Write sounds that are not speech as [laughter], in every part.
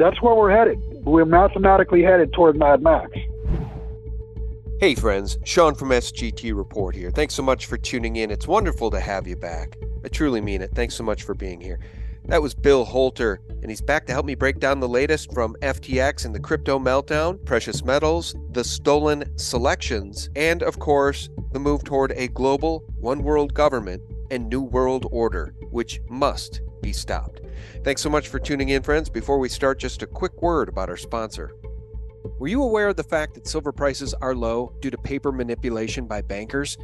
that's where we're headed. We're mathematically headed toward Mad Max. Hey, friends, Sean from SGT Report here. Thanks so much for tuning in. It's wonderful to have you back. I truly mean it. Thanks so much for being here. That was Bill Holter, and he's back to help me break down the latest from FTX and the crypto meltdown, precious metals, the stolen selections, and of course, the move toward a global, one world government and new world order, which must be stopped. Thanks so much for tuning in, friends. Before we start, just a quick word about our sponsor. Were you aware of the fact that silver prices are low due to paper manipulation by bankers?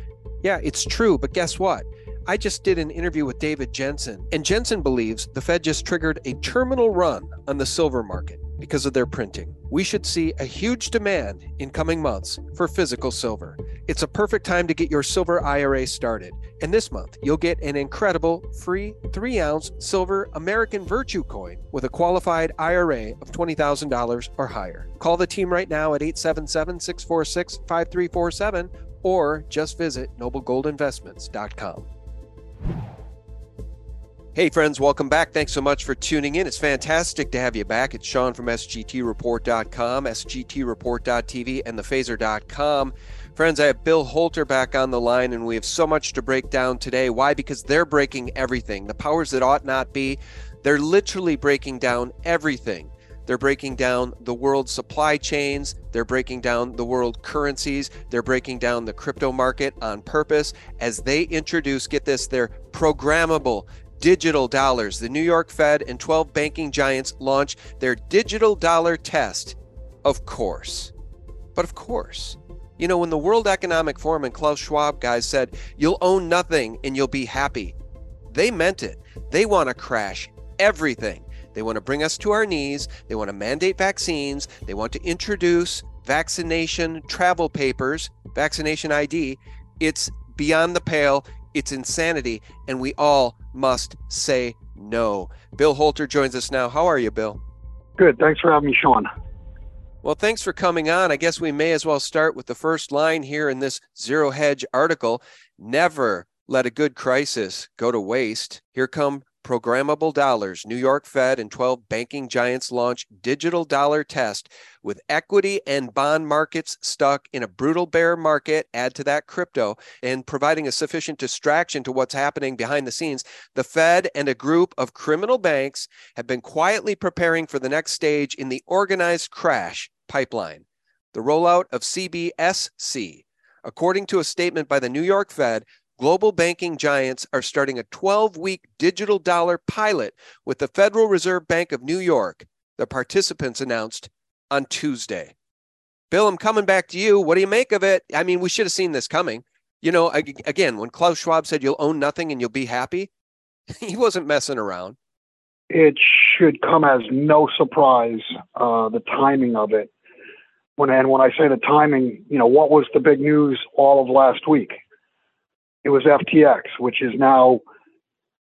Yeah, it's true, but guess what? I just did an interview with David Jensen, and Jensen believes the Fed just triggered a terminal run on the silver market because of their printing. We should see a huge demand in coming months for physical silver. It's a perfect time to get your silver IRA started. And this month, you'll get an incredible free 3 ounce silver American Virtue coin with a qualified IRA of $20,000 or higher. Call the team right now at 877 646 5347 or just visit noblegoldinvestments.com. Hey, friends, welcome back. Thanks so much for tuning in. It's fantastic to have you back. It's Sean from SGTReport.com, SGTReport.tv, and thephaser.com. Friends, I have Bill Holter back on the line, and we have so much to break down today. Why? Because they're breaking everything. The powers that ought not be, they're literally breaking down everything. They're breaking down the world supply chains. They're breaking down the world currencies. They're breaking down the crypto market on purpose as they introduce, get this, their programmable digital dollars. The New York Fed and 12 banking giants launch their digital dollar test. Of course. But of course. You know, when the World Economic Forum and Klaus Schwab guys said, you'll own nothing and you'll be happy, they meant it. They want to crash everything. They want to bring us to our knees. They want to mandate vaccines. They want to introduce vaccination travel papers, vaccination ID. It's beyond the pale. It's insanity. And we all must say no. Bill Holter joins us now. How are you, Bill? Good. Thanks for having me, Sean. Well, thanks for coming on. I guess we may as well start with the first line here in this Zero Hedge article. Never let a good crisis go to waste. Here come programmable dollars, New York Fed and 12 banking giants launch digital dollar test with equity and bond markets stuck in a brutal bear market. Add to that crypto and providing a sufficient distraction to what's happening behind the scenes. The Fed and a group of criminal banks have been quietly preparing for the next stage in the organized crash pipeline, the rollout of CBDC. According to a statement by the New York Fed, global banking giants are starting a 12 week digital dollar pilot with the Federal Reserve Bank of New York, the participants announced on Tuesday. Bill, I'm coming back to you. What do you make of it? I mean, we should have seen this coming. You know, again, when Klaus Schwab said you'll own nothing and you'll be happy, [laughs] he wasn't messing around. It should come as no surprise, uh, the timing of it. When and when I say the timing, you know, what was the big news all of last week? It was FTX, which is now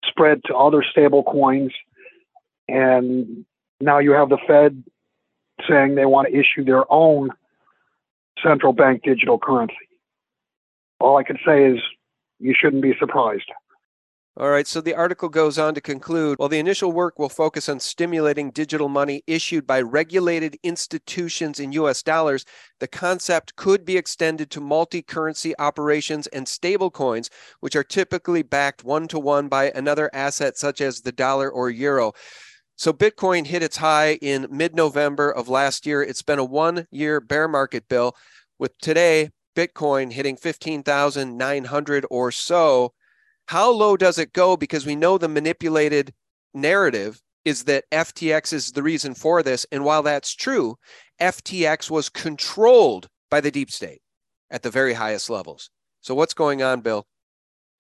spread to other stable coins. And now you have the Fed saying they want to issue their own central bank digital currency. All I can say is you shouldn't be surprised. All right, so the article goes on to conclude while the initial work will focus on stimulating digital money issued by regulated institutions in US dollars, the concept could be extended to multi currency operations and stablecoins, which are typically backed one to one by another asset such as the dollar or euro. So Bitcoin hit its high in mid November of last year. It's been a one year bear market bill, with today Bitcoin hitting 15,900 or so how low does it go? Because we know the manipulated narrative is that FTX is the reason for this. And while that's true, FTX was controlled by the deep state at the very highest levels. So what's going on, Bill?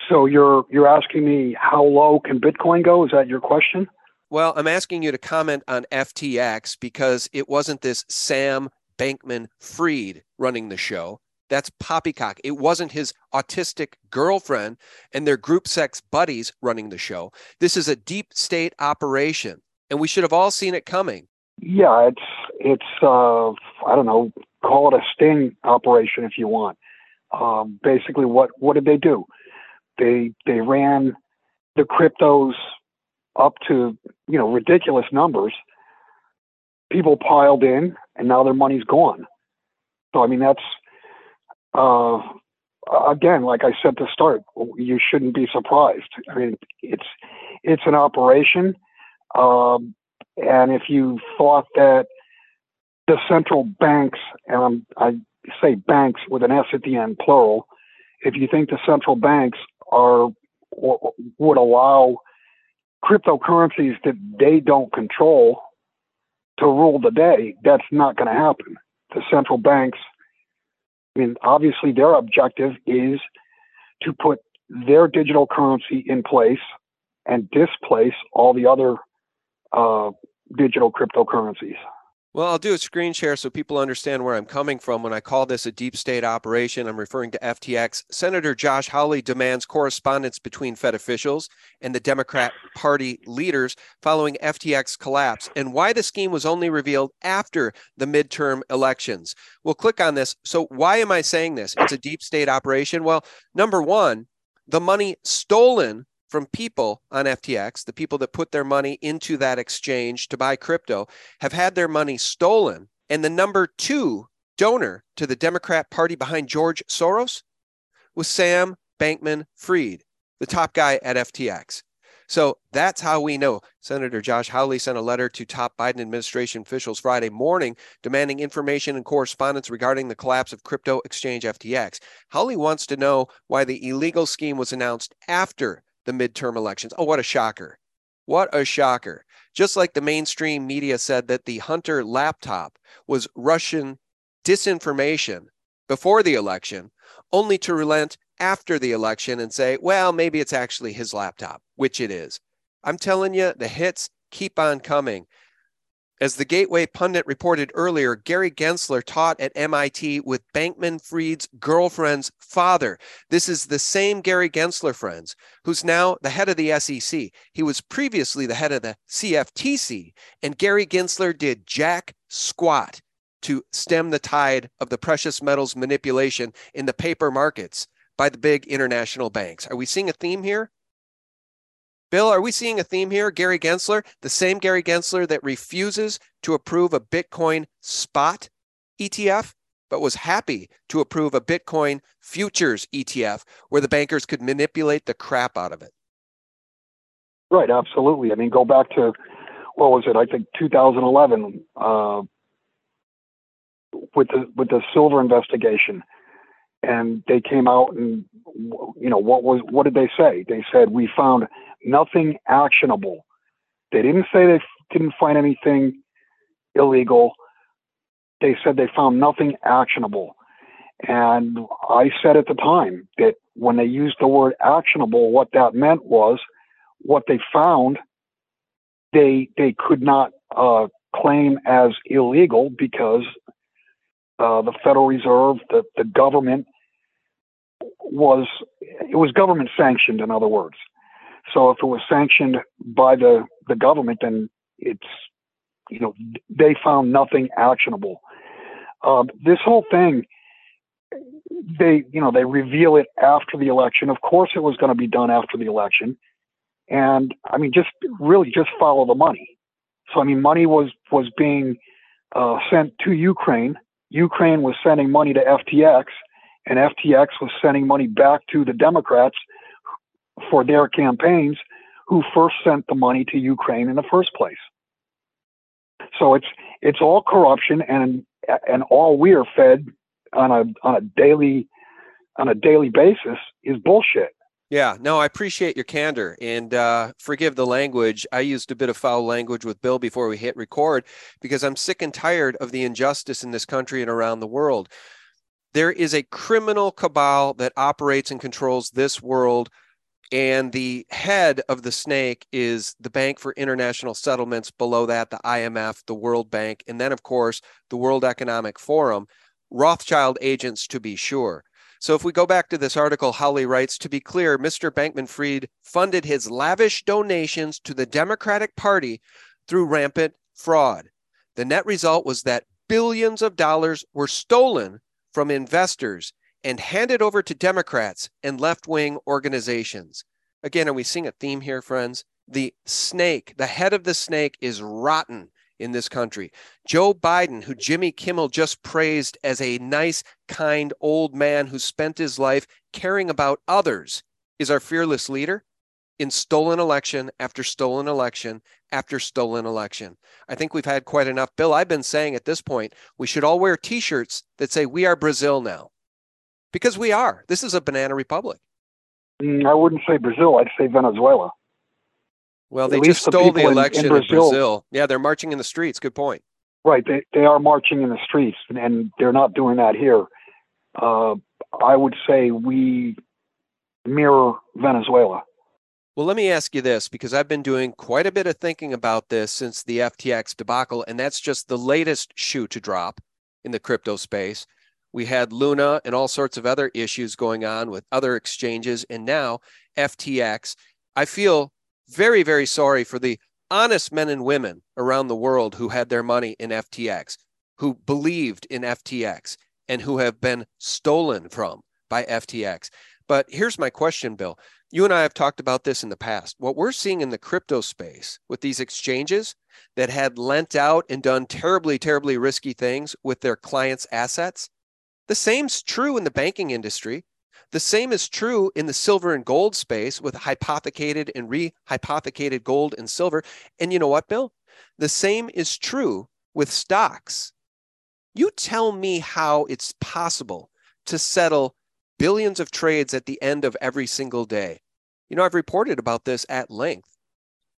So you're you're asking me how low can Bitcoin go? Is that your question? Well, I'm asking you to comment on FTX because it wasn't this Sam Bankman Fried running the show. That's poppycock. It wasn't his autistic girlfriend and their group sex buddies running the show. This is a deep state operation, and we should have all seen it coming. Yeah, it's it's uh, I don't know, call it a sting operation if you want. Um, basically, what what did they do? They they ran the cryptos up to you know ridiculous numbers, people piled in, and now their money's gone. So I mean, that's uh, again, like I said to start, you shouldn't be surprised. I mean, it's it's an operation, um, and if you thought that the central banks, and i I say banks with an S at the end, plural, if you think the central banks are would allow cryptocurrencies that they don't control to rule the day, that's not going to happen. The central banks, I mean, obviously their objective is to put their digital currency in place and displace all the other uh, digital cryptocurrencies. Well, I'll do a screen share so people understand where I'm coming from. When I call this a deep state operation, I'm referring to FTX. Senator Josh Hawley demands correspondence between Fed officials and the Democrat Party leaders following FTX collapse and why the scheme was only revealed after the midterm elections. We'll click on this. So, why am I saying this? It's a deep state operation. Well, number one, the money stolen from people on FTX, the people that put their money into that exchange to buy crypto, have had their money stolen. And the number two donor to the Democrat Party behind George Soros was Sam Bankman Fried, the top guy at FTX. So that's how we know. Senator Josh Hawley sent a letter to top Biden administration officials Friday morning demanding information and correspondence regarding the collapse of crypto exchange FTX. Hawley wants to know why the illegal scheme was announced after the midterm elections. Oh, what a shocker. What a shocker. Just like the mainstream media said that the Hunter laptop was Russian disinformation before the election, only to relent after the election and say, well, maybe it's actually his laptop, which it is. I'm telling you, the hits keep on coming. As the Gateway pundit reported earlier, Gary Gensler taught at MIT with Bankman Fried's girlfriend's father. This is the same Gary Gensler, friends, who's now the head of the SEC. He was previously the head of the CFTC, and Gary Gensler did jack squat to stem the tide of the precious metals manipulation in the paper markets by the big international banks. Are we seeing a theme here? Bill, are we seeing a theme here? Gary Gensler, the same Gary Gensler that refuses to approve a Bitcoin spot ETF, but was happy to approve a Bitcoin futures ETF where the bankers could manipulate the crap out of it. Right, absolutely. I mean, go back to what was it? I think 2011 uh, with the with the silver investigation and they came out and you know what was what did they say they said we found nothing actionable. They didn't say they didn't find anything illegal. They said they found nothing actionable. And i said at the time that when they used the word actionable what that meant was what they found they they could not uh, claim as illegal because uh, the Federal Reserve, the, the government was it was government sanctioned. In other words, so if it was sanctioned by the the government, then it's you know they found nothing actionable. Um, this whole thing, they you know they reveal it after the election. Of course, it was going to be done after the election, and I mean just really just follow the money. So I mean, money was was being uh, sent to Ukraine Ukraine was sending money to FTX, and FTX was sending money back to the Democrats for their campaigns, who first sent the money to Ukraine in the first place. So it's it's all corruption, and and all we are fed on a on a daily on a daily basis is bullshit. Yeah, no, I appreciate your candor and uh, forgive the language. I used a bit of foul language with Bill before we hit record because I'm sick and tired of the injustice in this country and around the world. There is a criminal cabal that operates and controls this world. And the head of the snake is the Bank for International Settlements. Below that, the IMF, the World Bank, and then, of course, the World Economic Forum. Rothschild agents, to be sure. So if we go back to this article, Hawley writes To be clear, Mr. Bankman Fried funded his lavish donations to the Democratic Party through rampant fraud. The net result was that billions of dollars were stolen from investors and handed over to Democrats and left wing organizations. Again, are we seeing a theme here, friends? The snake, the head of the snake is rotten in this country. Joe Biden, who Jimmy Kimmel just praised as a nice, kind old man who spent his life caring about others, is our fearless leader in stolen election after stolen election after stolen election. I think we've had quite enough. Bill, I've been saying at this point, we should all wear t shirts that say, We are Brazil now. Because we are. This is a banana republic. Mm, I wouldn't say Brazil, I'd say Venezuela. Well, they just stole the, the election in, in, Brazil. in, Brazil. Yeah, they're marching in the streets. Good point. Right. They, they are marching in the streets, and, and they're not doing that here. Uh, I would say we mirror Venezuela. Well, let me ask you this because I've been doing quite a bit of thinking about this since the FTX debacle, and that's just the latest shoe to drop in the crypto space. We had Luna and all sorts of other issues going on with other exchanges, and now FTX. I feel very, very sorry for the honest men and women around the world who had their money in FTX, who believed in FTX, and who have been stolen from by FTX. But here's my question, Bill you and I have talked about this in the past. What we're seeing in the crypto space with these exchanges that had lent out and done terribly, terribly risky things with their clients' assets, the same's true in the banking industry. The same is true in the silver and gold space with hypothecated and rehypothecated gold and silver. And you know what, Bill? The same is true with stocks. You tell me how it's possible to settle billions of trades at the end of every single day. You know, I've reported about this at length.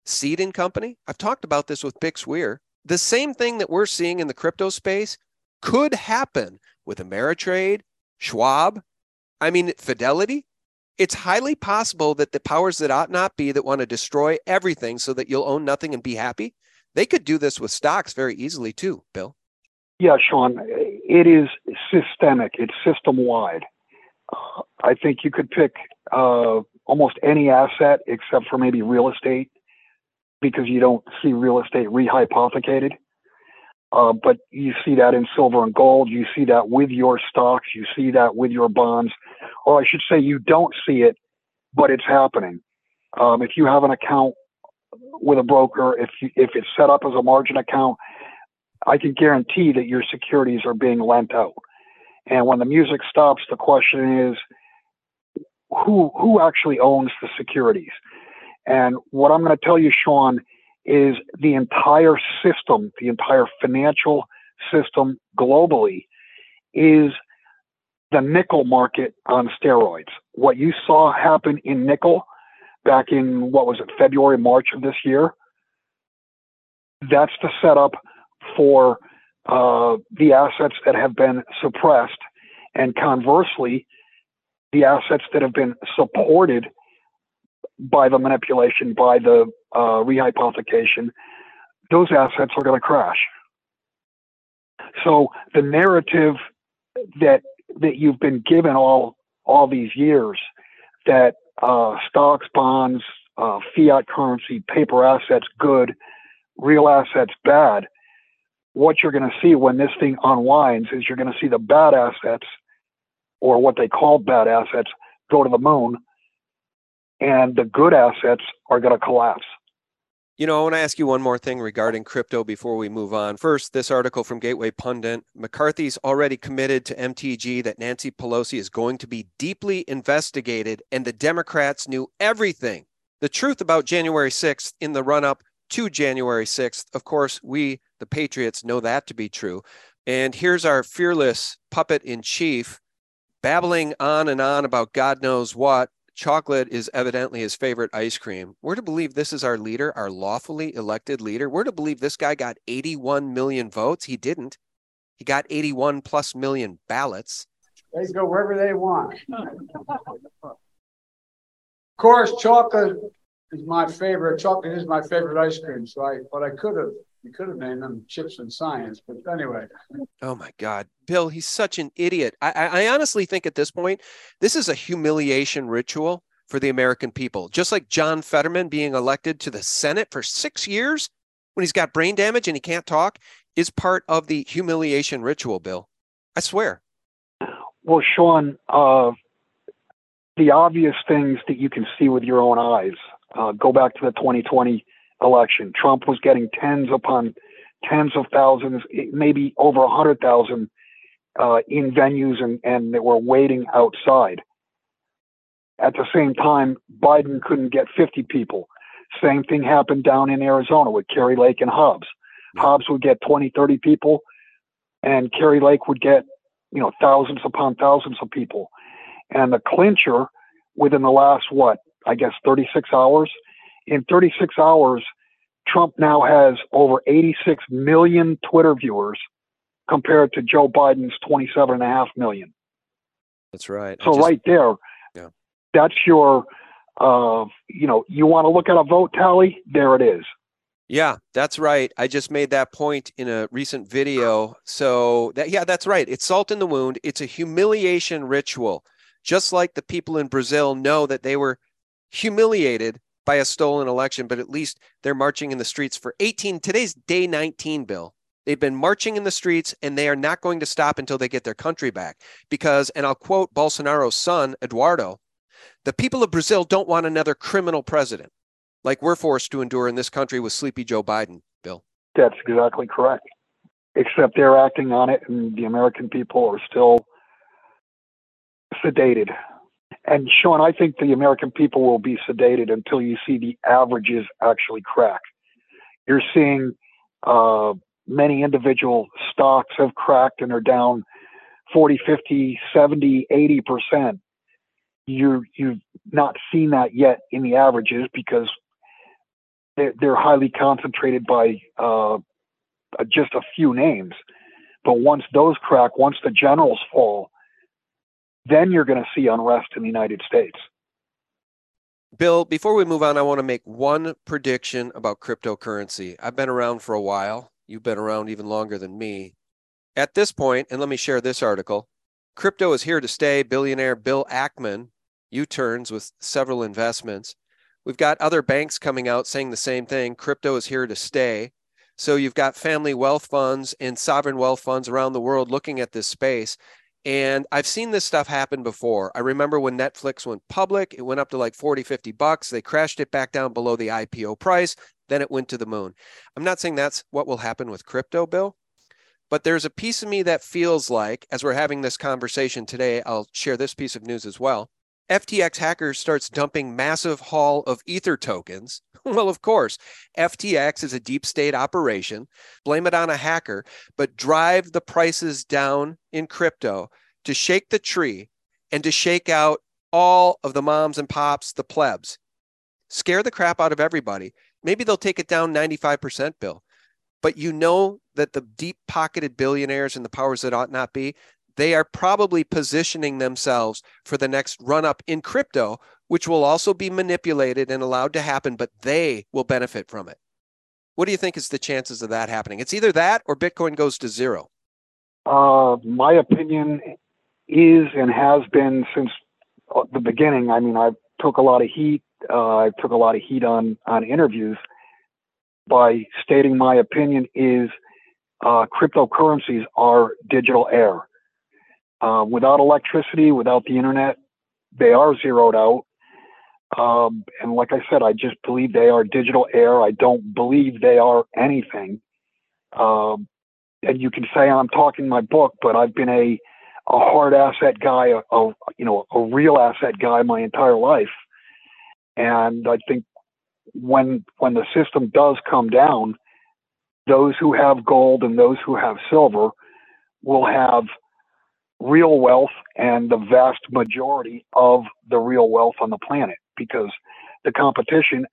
Cede and Company, I've talked about this with Bix Weir. The same thing that we're seeing in the crypto space could happen with Ameritrade, Schwab, I mean, Fidelity. It's highly possible that the powers that ought not be that want to destroy everything so that you'll own nothing and be happy, they could do this with stocks very easily too, Bill. Yeah, Sean, it is systemic, it's system wide. I think you could pick uh, almost any asset except for maybe real estate because you don't see real estate rehypothecated. Uh, but you see that in silver and gold. You see that with your stocks. You see that with your bonds. Or I should say, you don't see it, but it's happening. Um, if you have an account with a broker, if you, if it's set up as a margin account, I can guarantee that your securities are being lent out. And when the music stops, the question is who who actually owns the securities? And what I'm going to tell you, Sean, is the entire system, the entire financial system globally, is the nickel market on steroids. What you saw happen in nickel back in what was it, February, March of this year? That's the setup for uh, the assets that have been suppressed, and conversely, the assets that have been supported by the manipulation, by the uh, rehypothecation, those assets are going to crash. So the narrative that that you've been given all all these years that uh, stocks, bonds, uh, fiat currency, paper assets good, real assets bad what you're going to see when this thing unwinds is you're going to see the bad assets, or what they call bad assets, go to the moon, and the good assets are going to collapse. You know, I want to ask you one more thing regarding crypto before we move on. First, this article from Gateway Pundit McCarthy's already committed to MTG that Nancy Pelosi is going to be deeply investigated, and the Democrats knew everything. The truth about January 6th in the run up to January 6th. Of course, we the Patriots know that to be true. And here's our fearless puppet in chief babbling on and on about God knows what. Chocolate is evidently his favorite ice cream. We're to believe this is our leader, our lawfully elected leader. We're to believe this guy got 81 million votes. He didn't. He got 81 plus million ballots. They go wherever they want. of course, chocolate is my favorite. Chocolate is my favorite ice cream. So I, but I could have you could have named them chips and science, but anyway. Oh my God, Bill, he's such an idiot. I, I honestly think at this point, this is a humiliation ritual for the American people. Just like John Fetterman being elected to the Senate for six years when he's got brain damage and he can't talk is part of the humiliation ritual, Bill. I swear. Well, Sean, uh, the obvious things that you can see with your own eyes. Uh, go back to the 2020 election. Trump was getting tens upon tens of thousands, maybe over a hundred thousand uh, in venues and, and that were waiting outside. At the same time, Biden couldn't get 50 people. Same thing happened down in Arizona with Kari Lake and Hobbs. Hobbs would get 20, 30 people, and Kari Lake would get, you know, thousands upon thousands of people. And the clincher within the last, what, I guess 36 hours? In 36 hours, Trump now has over 86 million Twitter viewers compared to Joe Biden's 27 and a half million. That's right. So just, right there, yeah. that's your, uh, you know, you want to look at a vote tally? There it is. Yeah, that's right. I just made that point in a recent video. So that yeah, that's right. It's salt in the wound. It's a humiliation ritual. Just like the people in Brazil know that they were humiliated by a stolen election, but at least they're marching in the streets for 18 today's day 19 bill. They've been marching in the streets and they are not going to stop until they get their country back. Because, and I'll quote Bolsonaro's son, Eduardo, the people of Brazil don't want another criminal president like we're forced to endure in this country with sleepy Joe Biden, Bill. That's exactly correct. Except they're acting on it and the American people are still sedated. And Sean, I think the American people will be sedated until you see the averages actually crack. You're seeing uh, many individual stocks have cracked and are down 40, 50, 70, 80 percent. You you've not seen that yet in the averages because they're, they're highly concentrated by uh, just a few names. But once those crack, once the generals fall, then you're going to see unrest in the United States. Bill, before we move on, I want to make one prediction about cryptocurrency. I've been around for a while. You've been around even longer than me. At this point, and let me share this article crypto is here to stay. Billionaire Bill Ackman U turns with several investments. We've got other banks coming out saying the same thing crypto is here to stay. So you've got family wealth funds and sovereign wealth funds around the world looking at this space. And I've seen this stuff happen before. I remember when Netflix went public, it went up to like 40, 50 bucks. They crashed it back down below the IPO price. Then it went to the moon. I'm not saying that's what will happen with crypto, Bill, but there's a piece of me that feels like, as we're having this conversation today, I'll share this piece of news as well. FTX hackers starts dumping massive haul of ether tokens. [laughs] Well, of course, FTX is a deep state operation. Blame it on a hacker, but drive the prices down in crypto to shake the tree and to shake out all of the moms and pops, the plebs. Scare the crap out of everybody. Maybe they'll take it down 95%, Bill. But you know that the deep pocketed billionaires and the powers that ought not be, they are probably positioning themselves for the next run up in crypto, which will also be manipulated and allowed to happen, but they will benefit from it. What do you think is the chances of that happening? It's either that or Bitcoin goes to zero. Uh, my opinion is and has been since uh, the beginning. I mean, I took a lot of heat. Uh, I took a lot of heat on on interviews by stating my opinion is uh, cryptocurrencies are digital air. Uh, without electricity, without the internet, they are zeroed out. Um, and like I said, I just believe they are digital air. I don't believe they are anything. Um, and you can say I'm talking my book, but I've been a a hard asset guy, a, a you know a real asset guy my entire life. And I think when when the system does come down, those who have gold and those who have silver will have real wealth and the vast majority of the real wealth on the planet because the competition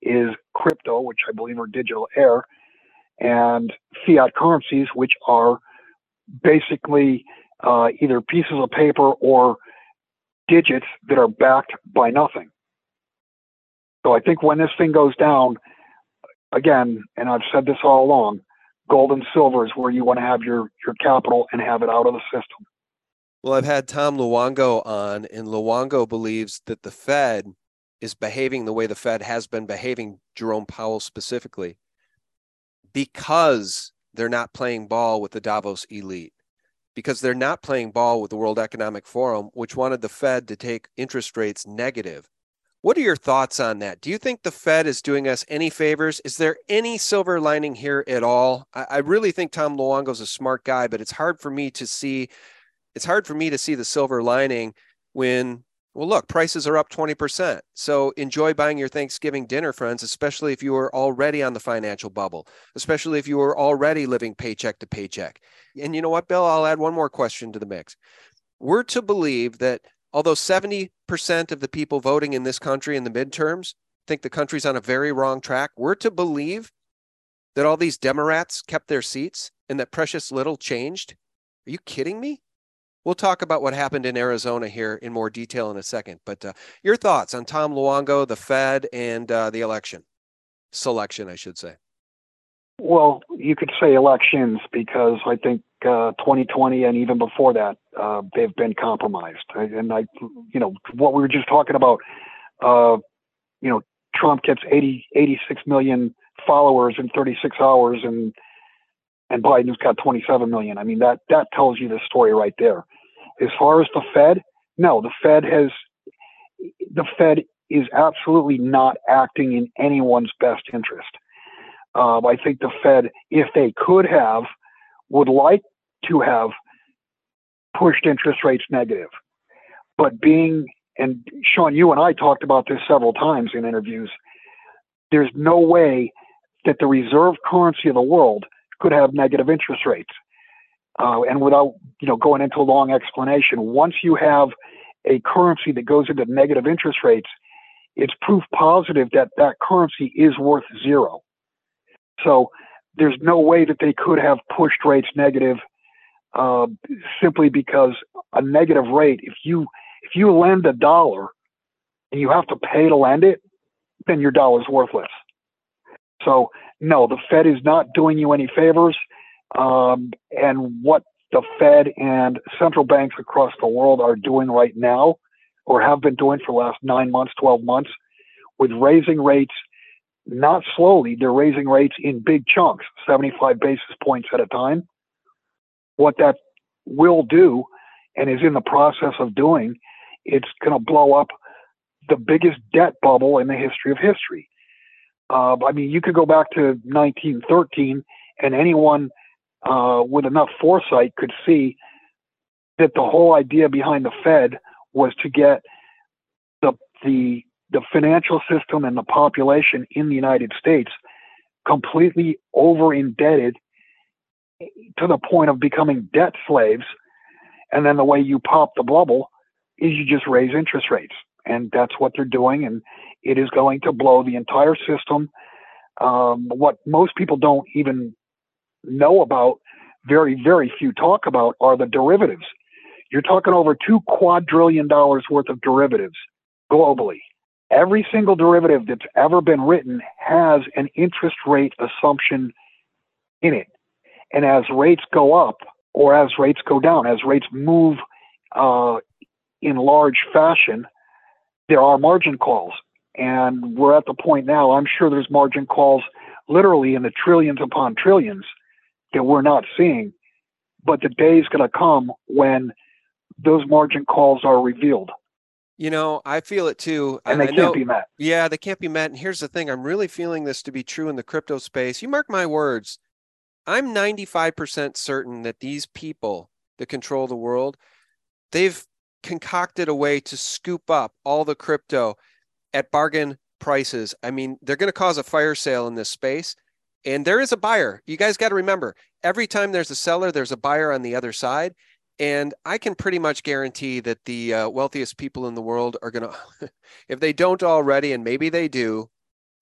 is crypto, which I believe are digital air, and fiat currencies, which are basically uh, either pieces of paper or digits that are backed by nothing. So I think when this thing goes down, again, and I've said this all along, gold and silver is where you want to have your, your capital and have it out of the system. Well, I've had Tom Luongo on, and Luongo believes that the Fed is behaving the way the Fed has been behaving, Jerome Powell specifically, because they're not playing ball with the Davos elite, because they're not playing ball with the World Economic Forum, which wanted the Fed to take interest rates negative. What are your thoughts on that? Do you think the Fed is doing us any favors? Is there any silver lining here at all? I, I really think Tom Luongo's a smart guy, but it's hard for me to see. It's hard for me to see the silver lining when well, look, prices are up 20%. So enjoy buying your Thanksgiving dinner, friends, especially if you are already on the financial bubble, especially if you are already living paycheck to paycheck. And you know what, Bill? I'll add one more question to the mix. We're to believe that although 70% of the people voting in this country in the midterms think the country's on a very wrong track, we're to believe that all these Democrats kept their seats and that precious little changed. Are you kidding me? We'll talk about what happened in Arizona here in more detail in a second. But uh, your thoughts on Tom Luongo, the Fed, and uh, the election selection, I should say. Well, you could say elections because I think uh, 2020 and even before that, uh, they've been compromised. And I, you know, what we were just talking about, uh, you know, Trump gets 80, 86 million followers in 36 hours, and and Biden's got 27 million. I mean, that that tells you the story right there. As far as the Fed, no, the Fed has the Fed is absolutely not acting in anyone's best interest. Um, I think the Fed, if they could have, would like to have pushed interest rates negative. But being, and Sean, you and I talked about this several times in interviews, there's no way that the reserve currency of the world could have negative interest rates. Uh, and without you know going into a long explanation, once you have a currency that goes into negative interest rates, it's proof positive that that currency is worth zero. So there's no way that they could have pushed rates negative uh, simply because a negative rate, if you if you lend a dollar and you have to pay to lend it, then your dollar is worthless. So no, the Fed is not doing you any favors. Um, and what the Fed and central banks across the world are doing right now, or have been doing for the last nine months, 12 months, with raising rates, not slowly, they're raising rates in big chunks, 75 basis points at a time. What that will do, and is in the process of doing, it's going to blow up the biggest debt bubble in the history of history. Uh, I mean, you could go back to 1913, and anyone uh, with enough foresight could see that the whole idea behind the Fed was to get the the the financial system and the population in the United States completely over indebted to the point of becoming debt slaves. And then the way you pop the bubble is you just raise interest rates. And that's what they're doing. And it is going to blow the entire system. Um, what most people don't even know about, very, very few talk about, are the derivatives. You're talking over two quadrillion dollars worth of derivatives globally. Every single derivative that's ever been written has an interest rate assumption in it. And as rates go up or as rates go down, as rates move uh, in large fashion, there are margin calls. And we're at the point now, I'm sure there's margin calls literally in the trillions upon trillions that we're not seeing. But the day is going to come when those margin calls are revealed. You know, I feel it too. And they I can't know, be met. Yeah, they can't be met. And here's the thing I'm really feeling this to be true in the crypto space. You mark my words. I'm 95% certain that these people that control the world, they've concocted a way to scoop up all the crypto at bargain prices. I mean, they're going to cause a fire sale in this space. And there is a buyer. You guys got to remember every time there's a seller, there's a buyer on the other side. And I can pretty much guarantee that the uh, wealthiest people in the world are going [laughs] to, if they don't already, and maybe they do,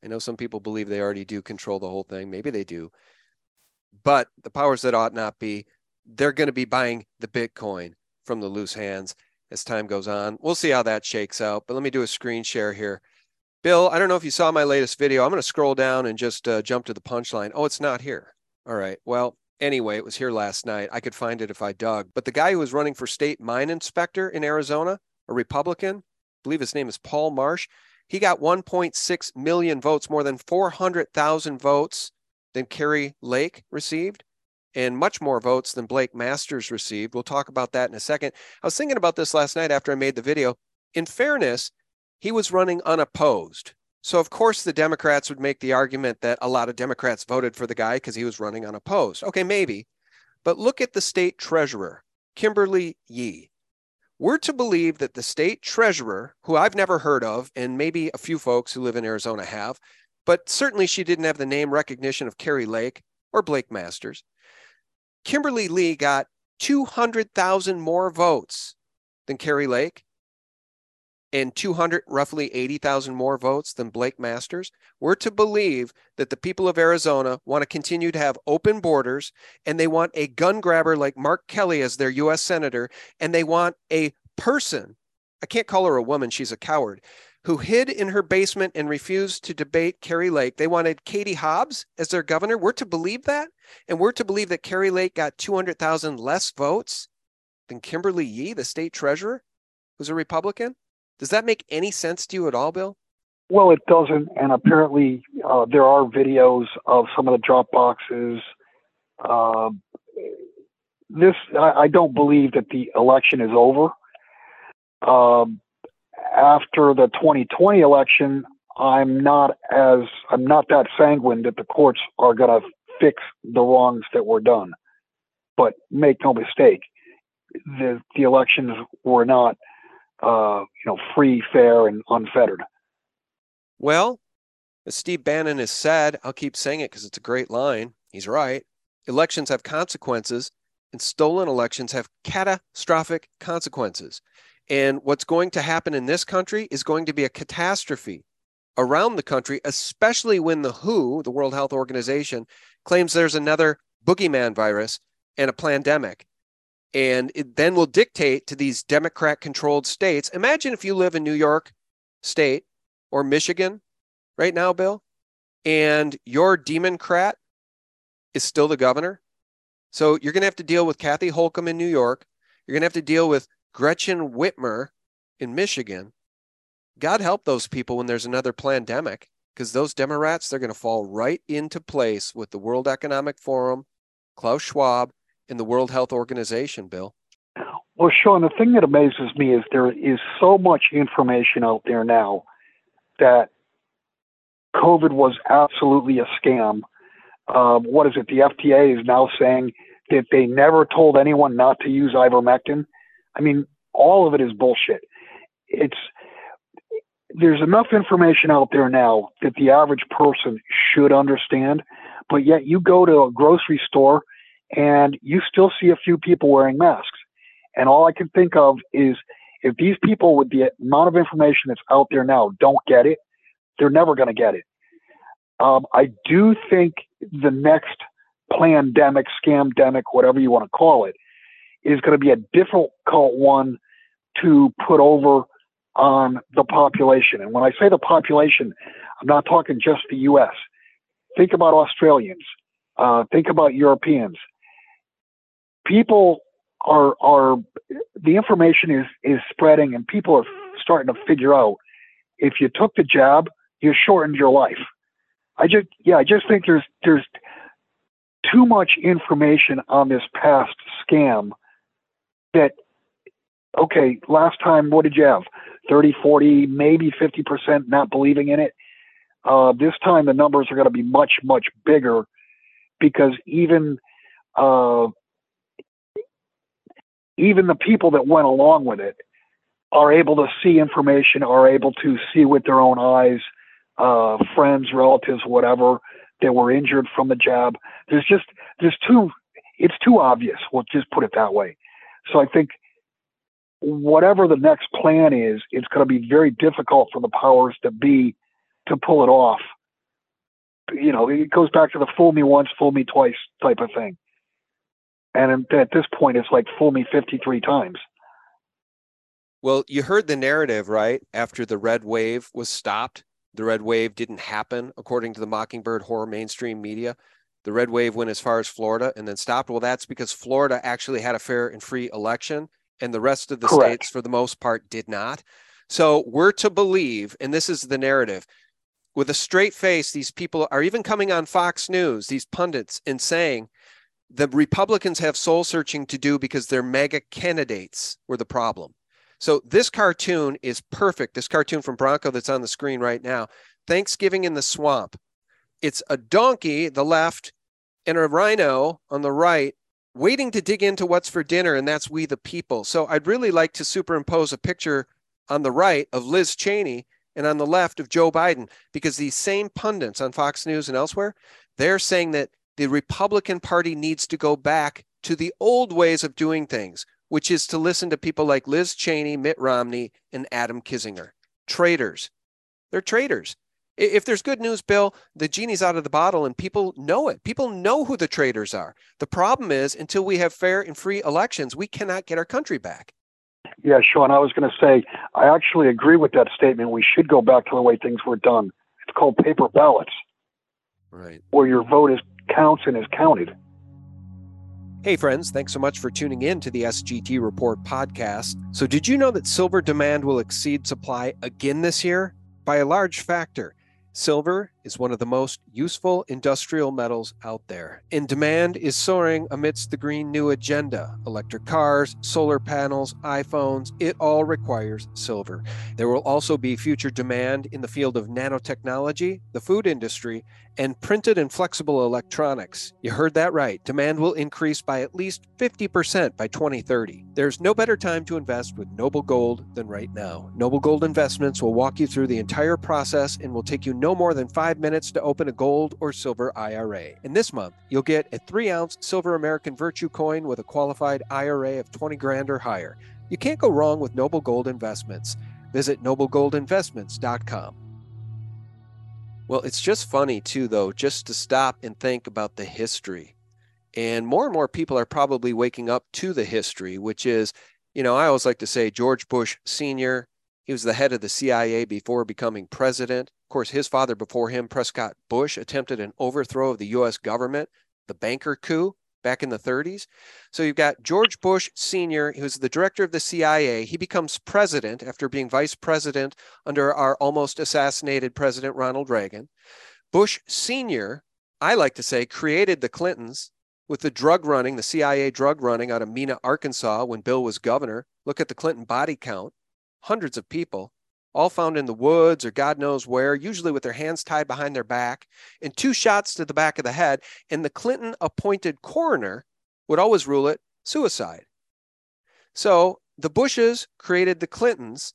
I know some people believe they already do control the whole thing. Maybe they do. But the powers that ought not be, they're going to be buying the Bitcoin from the loose hands as time goes on. We'll see how that shakes out. But let me do a screen share here. Bill, I don't know if you saw my latest video. I'm going to scroll down and just uh, jump to the punchline. Oh, it's not here. All right. Well, anyway, it was here last night. I could find it if I dug. But the guy who was running for state mine inspector in Arizona, a Republican, I believe his name is Paul Marsh, he got 1.6 million votes, more than 400,000 votes than Kari Lake received and much more votes than Blake Masters received. We'll talk about that in a second. I was thinking about this last night after I made the video. In fairness, he was running unopposed. So, of course, the Democrats would make the argument that a lot of Democrats voted for the guy because he was running unopposed. Okay, maybe. But look at the state treasurer, Kimberly Yee. We're to believe that the state treasurer, who I've never heard of, and maybe a few folks who live in Arizona have, but certainly she didn't have the name recognition of Kari Lake or Blake Masters. Kimberly Lee got 200,000 more votes than Kari Lake and 200, roughly 80,000 more votes than Blake Masters. We're to believe that the people of Arizona want to continue to have open borders and they want a gun grabber like Mark Kelly as their US Senator, and they want a person, I can't call her a woman, she's a coward, who hid in her basement and refused to debate Kari Lake. They wanted Katie Hobbs as their governor. We're to believe that. And we're to believe that Kari Lake got 200,000 less votes than Kimberly Yee, the state treasurer, who's a Republican. Does that make any sense to you at all, Bill? Well, it doesn't. And apparently, uh, there are videos of some of the drop boxes. Uh, this, I, I, don't believe that the election is over. Um, after the 2020 election, I'm not as I'm not that sanguine that the courts are going to fix the wrongs that were done. But make no mistake, the the elections were not uh, you know free, fair, and unfettered. Well, as Steve Bannon has said, I'll keep saying it because it's a great line. He's right. Elections have consequences, and stolen elections have catastrophic consequences. And what's going to happen in this country is going to be a catastrophe around the country, especially when the WHO, the World Health Organization, claims there's another boogeyman virus and a pandemic. And it then will dictate to these Democrat controlled states. Imagine if you live in New York State or Michigan right now, Bill, and your Democrat is still the governor. So you're going to have to deal with Kathy Holcomb in New York. You're going to have to deal with Gretchen Whitmer in Michigan. God help those people when there's another pandemic, because those Democrats, they're going to fall right into place with the World Economic Forum, Klaus Schwab, and the World Health Organization, Bill. Well, Sean, the thing that amazes me is there is so much information out there now that COVID was absolutely a scam. Uh, what is it? The FDA is now saying that they never told anyone not to use ivermectin. I mean, all of it is bullshit. It's there's enough information out there now that the average person should understand, but yet you go to a grocery store and you still see a few people wearing masks. And all I can think of is if these people with the amount of information that's out there now don't get it, they're never going to get it. Um, I do think the next pandemic, scamdemic, whatever you want to call it, is going to be a difficult one to put over on the population. And when I say the population, I'm not talking just the U.S. Think about Australians. Uh, think about Europeans. People are are the information is is spreading, and people are starting to figure out if you took the jab, you shortened your life. I just yeah, I just think there's there's too much information on this past scam that okay, last time what did you have? 30, 40, maybe 50% not believing in it. Uh, this time the numbers are going to be much, much bigger because even uh, even the people that went along with it are able to see information, are able to see with their own eyes, uh, friends, relatives, whatever that were injured from the jab. There's just there's too it's too obvious. We'll just put it that way. So I think whatever the next plan is, it's going to be very difficult for the powers to be to pull it off. You know, it goes back to the fool me once, fool me twice type of thing. And at this point, it's like fool me 53 times. Well, you heard the narrative, right? After the red wave was stopped, the red wave didn't happen, according to the Mockingbird horror mainstream media. The red wave went as far as Florida and then stopped. Well, that's because Florida actually had a fair and free election, and the rest of the Correct. states, for the most part, did not. So we're to believe, and this is the narrative, with a straight face, these people are even coming on Fox News, these pundits, and saying the Republicans have soul searching to do because their MAGA candidates were the problem. So this cartoon is perfect. This cartoon from Branco that's on the screen right now. Thanksgiving in the swamp. It's a donkey, the left, and a rhino on the right, waiting to dig into what's for dinner, and that's we the people. So I'd really like to superimpose a picture on the right of Liz Cheney and on the left of Joe Biden, because these same pundits on Fox News and elsewhere, they're saying that the Republican Party needs to go back to the old ways of doing things, which is to listen to people like Liz Cheney, Mitt Romney, and Adam Kinzinger. Traitors. They're traitors. If there's good news, Bill, the genie's out of the bottle and people know it. People know who the traitors are. The problem is, until we have fair and free elections, we cannot get our country back. Yeah, Sean, I was going to say, I actually agree with that statement. We should go back to the way things were done. It's called paper ballots. Right. Where your vote is counts and is counted. Hey, friends, thanks so much for tuning in to the SGT Report podcast. So, did you know that silver demand will exceed supply again this year? By a large factor. Silver is one of the most useful industrial metals out there, and demand is soaring amidst the Green New Agenda. Electric cars, solar panels, iPhones, it all requires silver. There will also be future demand in the field of nanotechnology, the food industry, and printed and flexible electronics. You heard that right. Demand will increase by at least 50% by 2030. There's no better time to invest with Noble Gold than right now. Noble Gold Investments will walk you through the entire process and will take you no more than five minutes to open a gold or silver IRA. And this month, you'll get a three ounce silver American Virtue coin with a qualified IRA of 20 grand or higher. You can't go wrong with Noble Gold Investments. Visit noblegoldinvestments.com. Well, it's just funny too, though, just to stop and think about the history. And more and more people are probably waking up to the history, which is, you know, I always like to say George Bush Sr., he was the head of the CIA before becoming president. Course, his father before him, Prescott Bush, attempted an overthrow of the US government, the banker coup back in the 30s. So you've got George Bush Sr., who's the director of the CIA. He becomes president after being vice president under our almost assassinated President Ronald Reagan. Bush Sr., I like to say, created the Clintons with the drug running, the CIA drug running out of Mena, Arkansas when Bill was governor. Look at the Clinton body count hundreds of people all found in the woods or God knows where, usually with their hands tied behind their back, and two shots to the back of the head. And the Clinton appointed coroner would always rule it suicide. So the Bushes created the Clintons.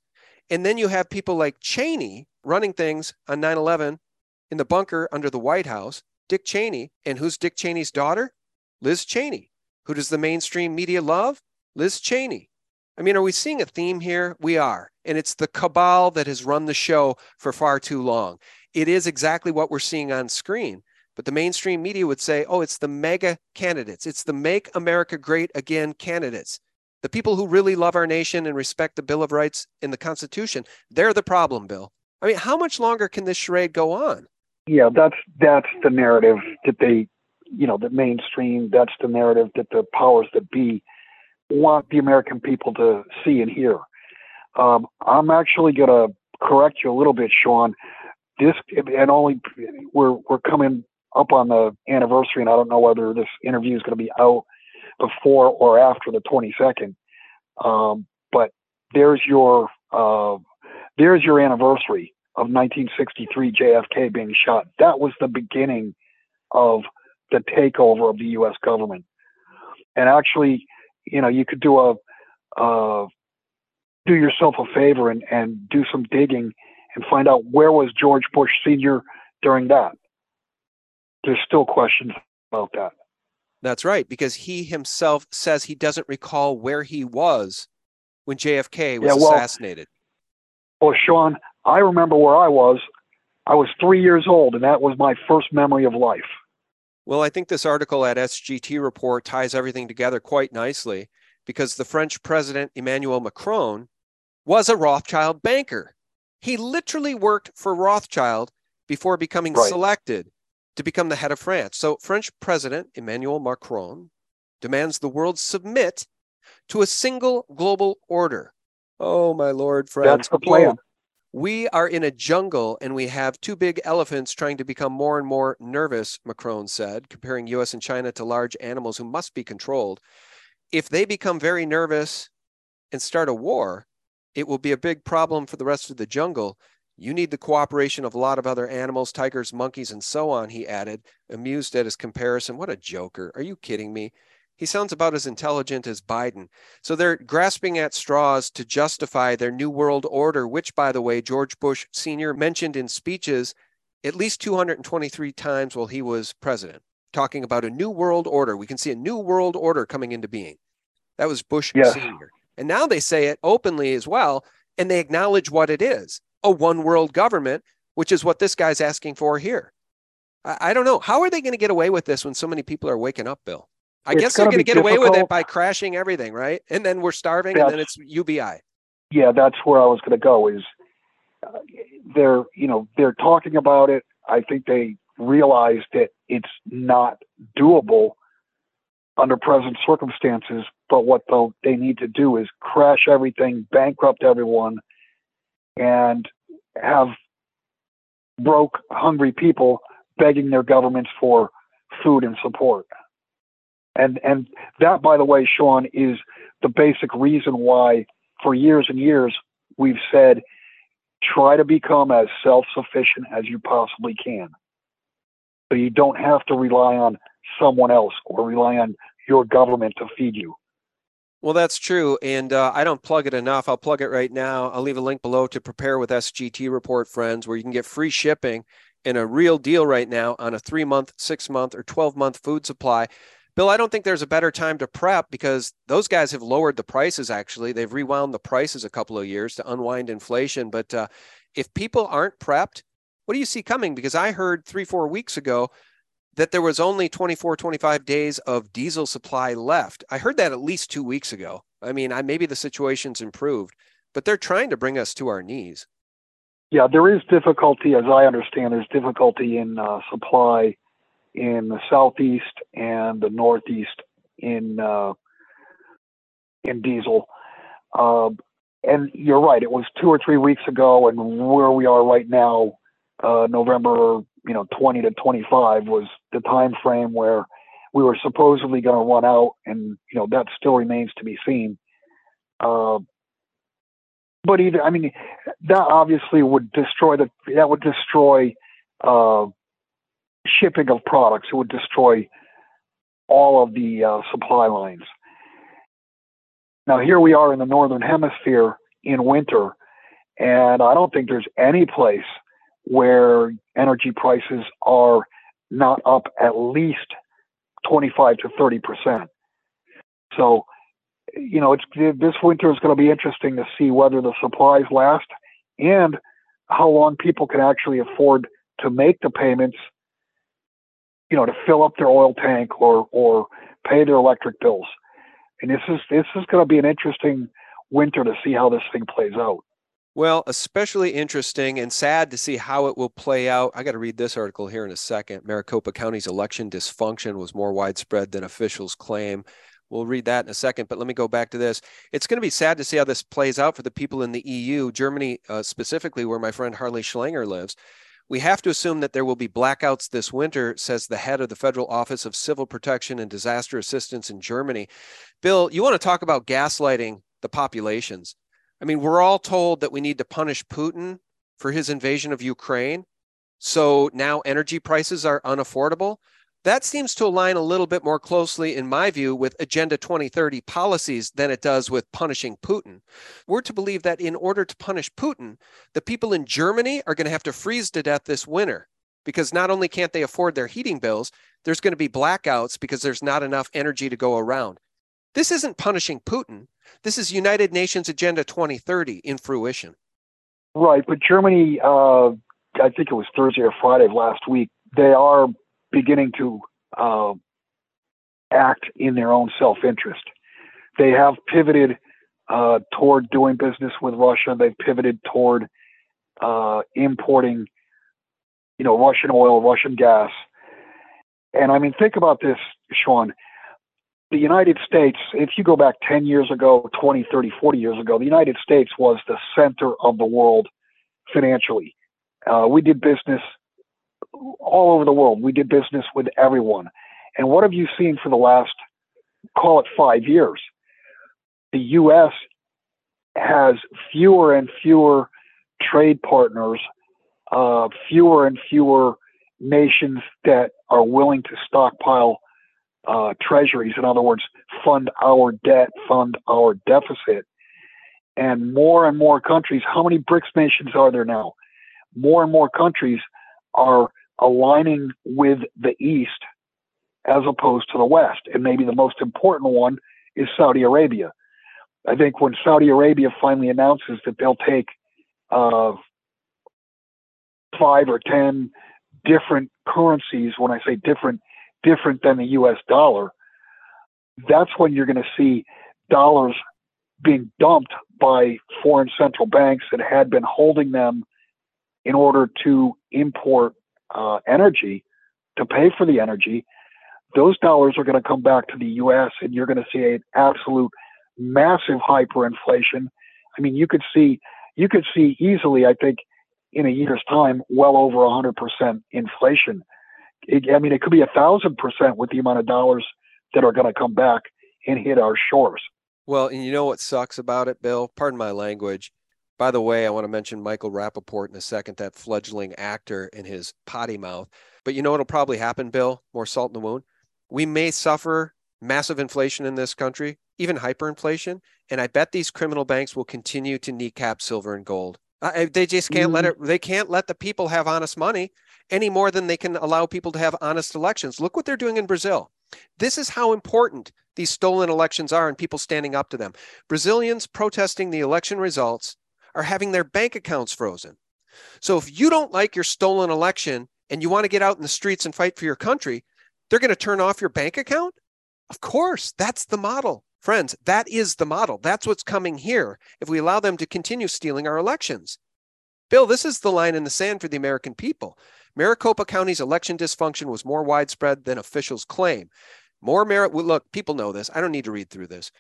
And then you have people like Cheney running things on 9 11 in the bunker under the White House, Dick Cheney. And who's Dick Cheney's daughter? Liz Cheney. Who does the mainstream media love? Liz Cheney. I mean, are we seeing a theme here? We are. And it's the cabal that has run the show for far too long. It is exactly what we're seeing on screen. But the mainstream media would say, oh, it's the MAGA candidates. It's the Make America Great Again candidates. The people who really love our nation and respect the Bill of Rights and the Constitution. They're the problem, Bill. I mean, how much longer can this charade go on? Yeah, that's that's the narrative that they, you know, the mainstream. That's the narrative that the powers that be want the American people to see and hear. Um, I'm actually going to correct you a little bit, Sean. This and only we're we're coming up on the anniversary, and I don't know whether this interview is going to be out before or after the 22nd. Um, but there's your uh, there's your anniversary of 1963 JFK being shot. That was the beginning of the takeover of the U.S. government. And actually, you know, you could do a uh, do yourself a favor and, and do some digging and find out where was George Bush Sr. during that. There's still questions about that. That's right, because he himself says he doesn't recall where he was when JFK was yeah, well, assassinated. Well, Sean, I remember where I was. I was three years old, and that was my first memory of life. Well, I think this article at SGT Report ties everything together quite nicely because the French president, Emmanuel Macron, was a Rothschild banker. He literally worked for Rothschild before becoming right. selected to become the head of France. So, French President Emmanuel Macron demands the world submit to a single global order. Oh, my lord, friends. That's the plan we are in a jungle and we have two big elephants trying to become more and more nervous, Macron said, comparing US and China to large animals who must be controlled. If they become very nervous and start a war, it will be a big problem for the rest of the jungle. You need the cooperation of a lot of other animals, tigers, monkeys, and so on, he added, amused at his comparison. What a joker. Are you kidding me? He sounds about as intelligent as Biden. So they're grasping at straws to justify their New World Order, which, by the way, George Bush Sr. mentioned in speeches at least 223 times while he was president, talking about a New World Order. We can see a New World Order coming into being. That was Bush yes. Sr. And now they say it openly as well, and they acknowledge what it is a one world government, which is what this guy's asking for here. I, I don't know. How are they going to get away with this when so many people are waking up, Bill? I it's guess they're going to get difficult. away with it by crashing everything, right? And then we're starving, that's, and then it's UBI. Yeah, that's where I was going to go. Is uh, they're you know they're talking about it. I think they realize that it's not doable under present circumstances. But what they need to do is crash everything, bankrupt everyone, and have broke, hungry people begging their governments for food and support. And and that, by the way, Sean, is the basic reason why for years and years we've said try to become as self-sufficient as you possibly can. So you don't have to rely on someone else or rely on your government to feed you. Well, that's true. And uh, I don't plug it enough. I'll plug it right now. I'll leave a link below to prepare with SGT report, friends, where you can get free shipping and a real deal right now on a three month, six month, or 12 month food supply. Bill, I don't think there's a better time to prep because those guys have lowered the prices actually. They've rewound the prices a couple of years to unwind inflation. But uh, if people aren't prepped, what do you see coming? Because I heard three, four weeks ago that there was only 24, 25 days of diesel supply left. I heard that at least two weeks ago. I mean, I, maybe the situation's improved, but they're trying to bring us to our knees. Yeah, there is difficulty, as I understand, there's difficulty in uh, supply in the southeast and the northeast in uh, in diesel. Uh, and you're right, it was two or three weeks ago, and where we are right now, uh, November you know 20 to 25 was the time frame where we were supposedly going to run out, and you know that still remains to be seen. Uh, but either, I mean, that obviously would destroy the that would destroy uh, shipping of products. It would destroy all of the uh, supply lines. Now here we are in the northern hemisphere in winter, and I don't think there's any place where energy prices are not up at least 25 to 30 percent. So, you know, it's this winter is going to be interesting to see whether the supplies last and how long people can actually afford to make the payments, you know, to fill up their oil tank or or pay their electric bills. And this is this is going to be an interesting winter to see how this thing plays out. Well, especially interesting and sad to see how it will play out. I got to read this article here in a second. Maricopa County's election dysfunction was more widespread than officials claim. We'll read that in a second, but let me go back to this. It's going to be sad to see how this plays out for the people in the EU, Germany uh, specifically, where my friend Harley Schlanger lives. We have to assume that there will be blackouts this winter, says the head of the Federal Office of Civil Protection and Disaster Assistance in Germany. Bill, you want to talk about gaslighting the populations. I mean, we're all told that we need to punish Putin for his invasion of Ukraine. So now energy prices are unaffordable. That seems to align a little bit more closely, in my view, with Agenda 2030 policies than it does with punishing Putin. We're to believe that in order to punish Putin, the people in Germany are going to have to freeze to death this winter because not only can't they afford their heating bills, there's going to be blackouts because there's not enough energy to go around. This isn't punishing Putin. This is United Nations Agenda 2030 in fruition. Right, but Germany, uh, I think it was Thursday or Friday of last week, they are beginning to uh, act in their own self interest. They have pivoted uh, toward doing business with Russia. They've pivoted toward uh, importing, you know, Russian oil, Russian gas. And I mean, think about this, Sean the United States, if you go back 10 years ago, 20, 30, 40 years ago, the United States was the center of the world financially. Uh, we did business all over the world. We did business with everyone. And what have you seen for the last, call it five years? The U.S. has fewer and fewer trade partners, uh, fewer and fewer nations that are willing to stockpile uh, treasuries. In other words, fund our debt, fund our deficit. And more and more countries, how many BRICS nations are there now? More and more countries are aligning with the East as opposed to the West. And maybe the most important one is Saudi Arabia. I think when Saudi Arabia finally announces that they'll take uh, five or ten different currencies, when I say different, different than the US dollar, that's when you're going to see dollars being dumped by foreign central banks that had been holding them in order to import uh, energy, to pay for the energy. Those dollars are going to come back to the US and you're going to see an absolute massive hyperinflation. I mean, you could see you could see easily, I think, in a year's time, well over 100% inflation. It, I mean, it could be a thousand percent with the amount of dollars that are going to come back and hit our shores. Well, and you know what sucks about it, Bill? Pardon my language. By the way, I want to mention Michael Rapaport in a second, that fledgling actor in his potty mouth. But you know what'll probably happen, Bill? More salt in the wound. We may suffer massive inflation in this country, even hyperinflation. And I bet these criminal banks will continue to kneecap silver and gold. Uh, they just can't mm-hmm. let it, they can't let the people have honest money any more than they can allow people to have honest elections. Look what they're doing in Brazil. This is how important these stolen elections are and people standing up to them. Brazilians protesting the election results are having their bank accounts frozen. So if you don't like your stolen election and you want to get out in the streets and fight for your country, they're going to turn off your bank account? Of course, that's the model. Friends, that is the model. That's what's coming here if we allow them to continue stealing our elections. Bill, this is the line in the sand for the American people. Maricopa County's election dysfunction was more widespread than officials claim. More merit. Look, people know this. I don't need to read through this.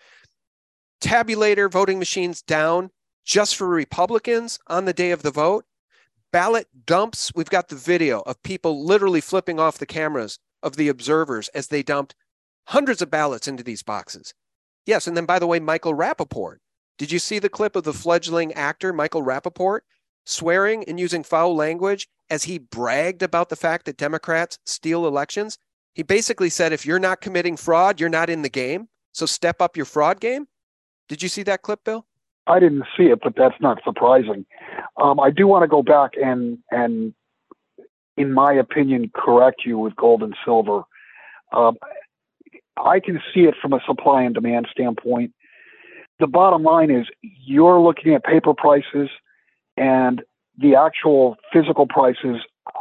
Tabulator voting machines down just for Republicans on the day of the vote. Ballot dumps. We've got the video of people literally flipping off the cameras of the observers as they dumped hundreds of ballots into these boxes. Yes. And then, by the way, Michael Rapaport. Did you see the clip of the fledgling actor, Michael Rapaport, swearing and using foul language as he bragged about the fact that Democrats steal elections? He basically said, if you're not committing fraud, you're not in the game. So step up your fraud game. Did you see that clip, Bill? I didn't see it, but that's not surprising. Um, I do want to go back and and, in my opinion, correct you with gold and silver. Um, I can see it from a supply and demand standpoint. The bottom line is you're looking at paper prices and the actual physical prices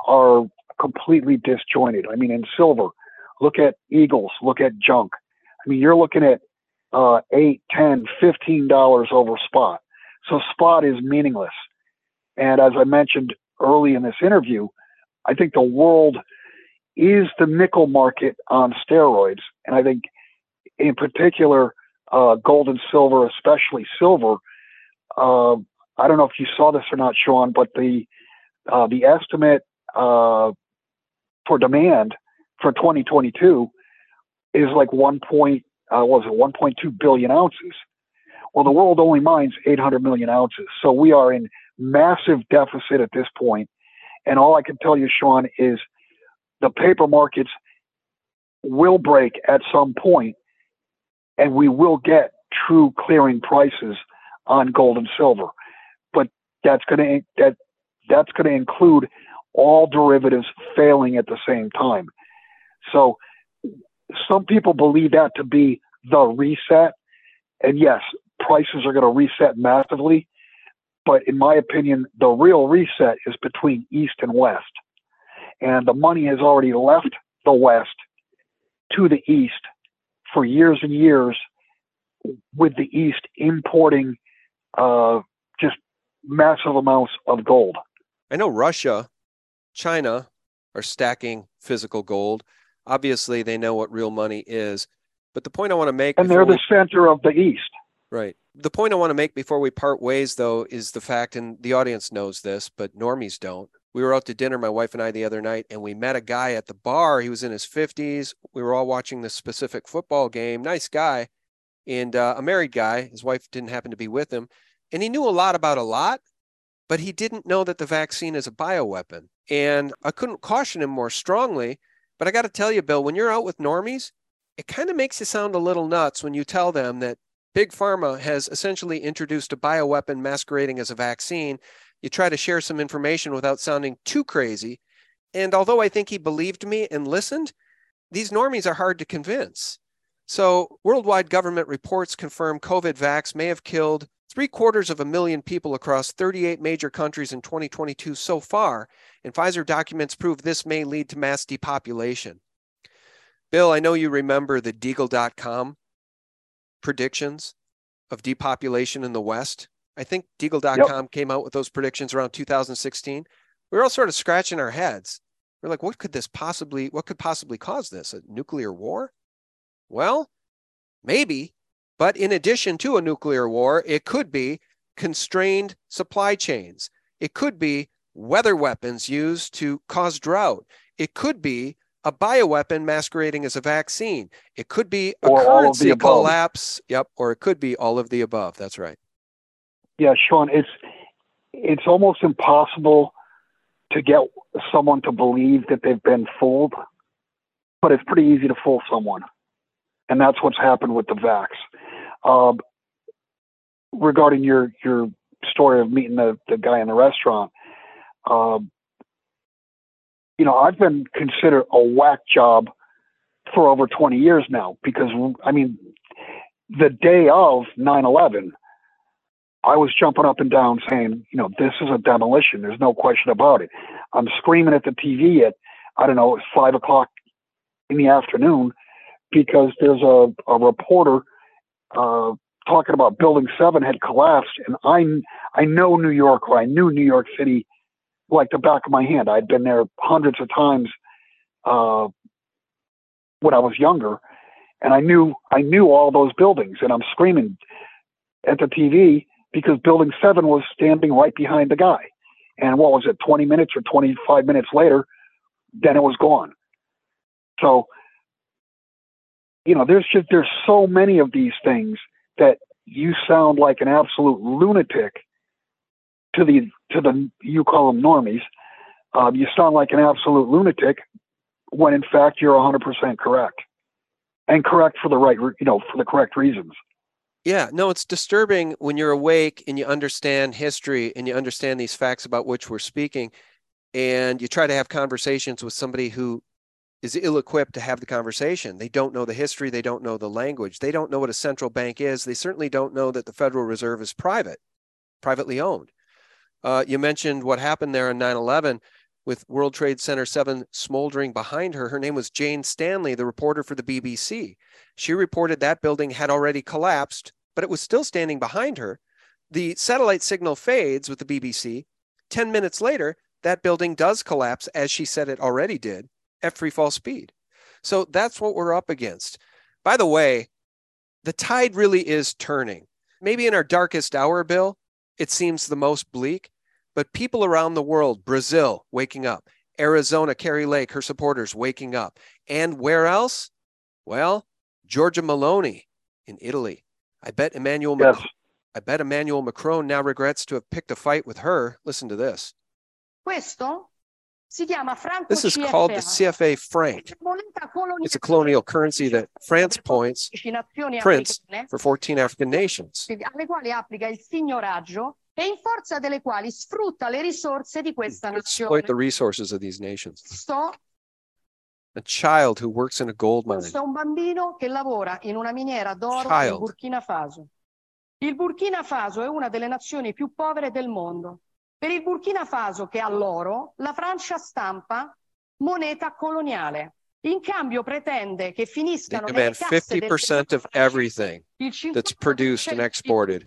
are completely disjointed. I mean, in silver, look at eagles, look at junk. I mean, you're looking at uh, eight, ten, fifteen dollars over spot. So spot is meaningless. And as I mentioned early in this interview, I think the world is the nickel market on steroids. And I think, in particular, uh, gold and silver, especially silver. Uh, I don't know if you saw this or not, Sean, but the uh, the estimate uh, for demand for 2022 is like one point uh, was it 1.2 billion ounces. Well, the world only mines 800 million ounces, so we are in massive deficit at this point. And all I can tell you, Sean, is the paper markets will break at some point and we will get true clearing prices on gold and silver. That's going to that that's going to include all derivatives failing at the same time. So some people believe that to be the reset. And yes, prices are going to reset massively. But in my opinion, the real reset is between East and West and the money has already left the West to the East for years and years, with the East importing uh, massive amounts of gold. I know Russia, China are stacking physical gold. Obviously, they know what real money is. But the point I want to make, and they're the center of the East. Right. The point I want to make before we part ways, though, is the fact, and the audience knows this, but normies don't we were out to dinner, my wife and I, the other night, and we met a guy at the bar. He was in his 50s. We were all watching this specific football game. Nice guy, and uh, a married guy. His wife didn't happen to be with him. And he knew a lot about a lot, but he didn't know that the vaccine is a bioweapon. And I couldn't caution him more strongly. But I got to tell you, Bill, when you're out with normies, it kind of makes you sound a little nuts when you tell them that Big Pharma has essentially introduced a bioweapon masquerading as a vaccine. You try to share some information without sounding too crazy. And although I think he believed me and listened, these normies are hard to convince. So, worldwide government reports confirm COVID vax may have killed three quarters of a million people across 38 major countries in 2022 so far, and Pfizer documents prove this may lead to mass depopulation. Bill, I know you remember the Deagle.com predictions of depopulation in the West. I think Deagle.com yep. came out with those predictions around 2016. We were all sort of scratching our heads. We're like, what could this possibly, what could possibly cause this? A nuclear war? Well, maybe, but in addition to a nuclear war, it could be constrained supply chains. It could be weather weapons used to cause drought. It could be a bioweapon masquerading as a vaccine. It could be a or currency collapse. Yep, or it could be all of the above. That's right. Yeah, Sean, it's it's almost impossible to get someone to believe that they've been fooled, but it's pretty easy to fool someone, and that's what's happened with the vax. Um, regarding your your story of meeting the, the guy in the restaurant, um, you know, I've been considered a whack job for over 20 years now because, I mean, the day of 9 11, I was jumping up and down saying, you know, this is a demolition. There's no question about it. I'm screaming at the TV at, I don't know, it's five o'clock in the afternoon because there's a, a reporter uh, talking about Building Seven had collapsed, and I I know New York or I knew New York City like the back of my hand. I'd been there hundreds of times uh, when I was younger, and I knew I knew all those buildings, and I'm screaming at the TV because Building Seven was standing right behind the guy. And what was it, 20 minutes or 25 minutes later, then it was gone. So you know, there's just there's so many of these things that you sound like an absolute lunatic to the to the you call them normies. Um, you sound like an absolute lunatic when in fact you're 100% correct and correct for the right you know for the correct reasons. Yeah, no, it's disturbing when you're awake and you understand history and you understand these facts about which we're speaking and you try to have conversations with somebody who is ill equipped to have the conversation. They don't know the history, they don't know the language, they don't know what a central bank is, they certainly don't know that the Federal Reserve is private, privately owned. Uh, you mentioned what happened there on 9 11 with World Trade Center 7 smoldering behind her. Her name was Jane Standley, the reporter for the BBC. She reported that building had already collapsed, but it was still standing behind her. The satellite signal fades with the BBC. 10 minutes later, that building does collapse as she said it already did at free fall speed. So that's what we're up against. By the way, the tide really is turning. Maybe in our darkest hour, Bill, it seems the most bleak, but people around the world, Brazil waking up, Arizona, Kari Lake, her supporters waking up. And where else? Well, Giorgia Meloni in Italy. I bet Emmanuel yes. Macron, I bet Emmanuel Macron now regrets to have picked a fight with her. Listen to this. Questo this is called the CFA franc. It's a colonial currency that France points, prints for 14 African nations. Alle quali applica il signoraggio e in forza delle quali sfrutta le risorse di questa nazione. Exploit the resources of these nations. Sto a child who works in a gold mine. Questo è un bambino che lavora in una miniera d'oro in Burkina Faso. Il Burkina Faso è una delle nazioni più povere del mondo per il Burkina Faso, che ha l'oro, la Francia stampa moneta coloniale. In cambio pretende che finiscano nelle casse 50% of everything that's produced and exported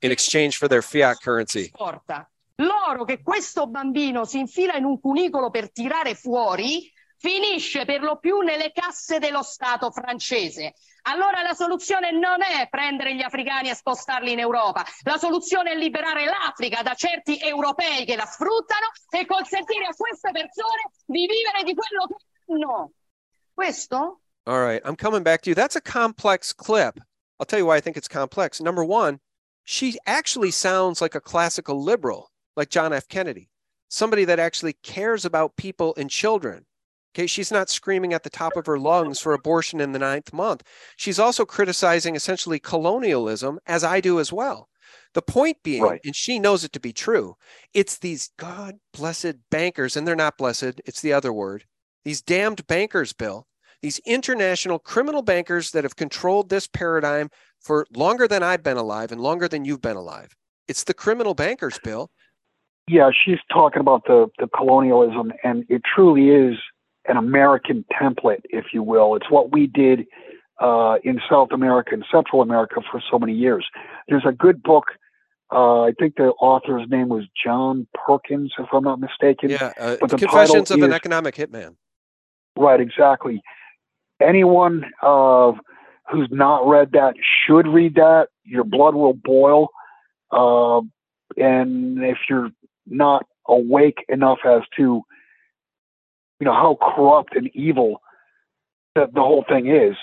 in exchange for their fiat currency. L'oro che questo bambino si infila in un cunicolo per tirare fuori finisce per lo più nelle casse dello Stato francese. Allora la soluzione non è prendere gli africani e spostarli in Europa, la soluzione è liberare l'Africa da certi europei che la sfruttano e consentire a queste persone di vivere di quello che hanno. Questo? All right, I'm coming back to you. That's a complex clip. I'll tell you why I think it's complex. Number one, she actually sounds like a classical liberal, like John F. Kennedy, somebody that actually cares about people and children. Okay, she's not screaming at the top of her lungs for abortion in the ninth month. She's also criticizing essentially colonialism, as I do as well. The point being, right. and she knows it to be true, it's these God blessed bankers, and they're not blessed, it's the other word, these damned bankers, Bill, these international criminal bankers that have controlled this paradigm for longer than I've been alive and longer than you've been alive. It's the criminal bankers, Bill. Yeah, she's talking about the, the colonialism, and it truly is an American template, if you will. It's what we did uh, in South America and Central America for so many years. There's a good book. Uh, I think the author's name was John Perkins, if I'm not mistaken. Yeah, uh, but the Confessions of is, an Economic Hitman. Right, exactly. Anyone uh, who's not read that should read that. Your blood will boil. Uh, and if you're not awake enough as to you know how corrupt and evil the, the whole thing is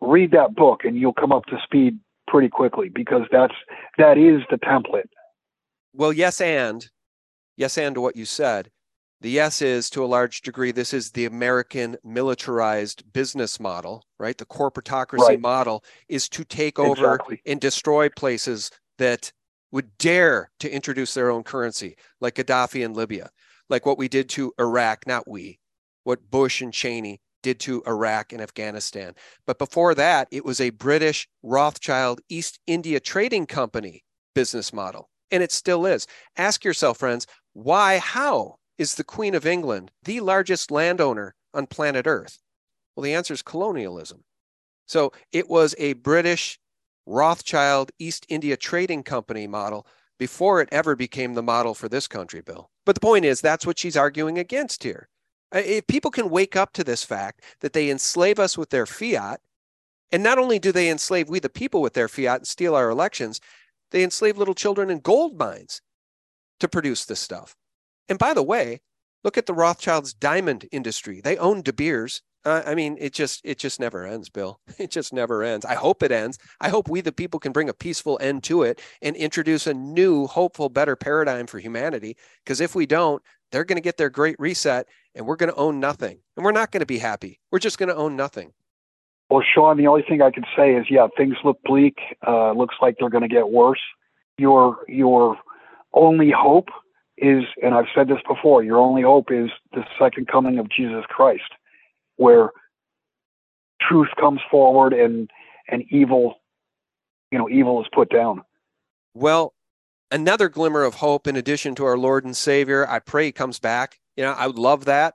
read that book and you'll come up to speed pretty quickly because that's that is the template well yes and yes and to what you said the yes is to a large degree this is the american militarized business model right the corporatocracy right. model is to take over exactly. and destroy places that would dare to introduce their own currency like gaddafi in libya like what we did to iraq not we what bush and cheney did to Iraq and Afghanistan. But before that, it was a British Rothschild East India Trading Company business model. And it still is. Ask yourself, friends, why, how is the Queen of England the largest landowner on planet Earth? Well, the answer is colonialism. So it was a British Rothschild East India Trading Company model before it ever became the model for this country, Bill. But the point is, that's what she's arguing against here. If people can wake up to this fact that they enslave us with their fiat, and not only do they enslave we the people with their fiat and steal our elections, they enslave little children in gold mines to produce this stuff. And by the way, look at the Rothschilds' diamond industry. They own De Beers. Uh, I mean, it just it just never ends, Bill. [laughs] It just never ends. I hope it ends. I hope we the people can bring a peaceful end to it and introduce a new, hopeful, better paradigm for humanity. Because if we don't, they're going to get their great reset and we're going to own nothing. And we're not going to be happy. We're just going to own nothing. Well, Sean, the only thing I can say is, yeah, things look bleak. Uh, looks like they're going to get worse. Your your only hope is, and I've said this before, your only hope is the second coming of Jesus Christ, where truth comes forward and and evil, you know, evil is put down. Well, another glimmer of hope in addition to our Lord and Savior. I pray he comes back. You know, I would love that.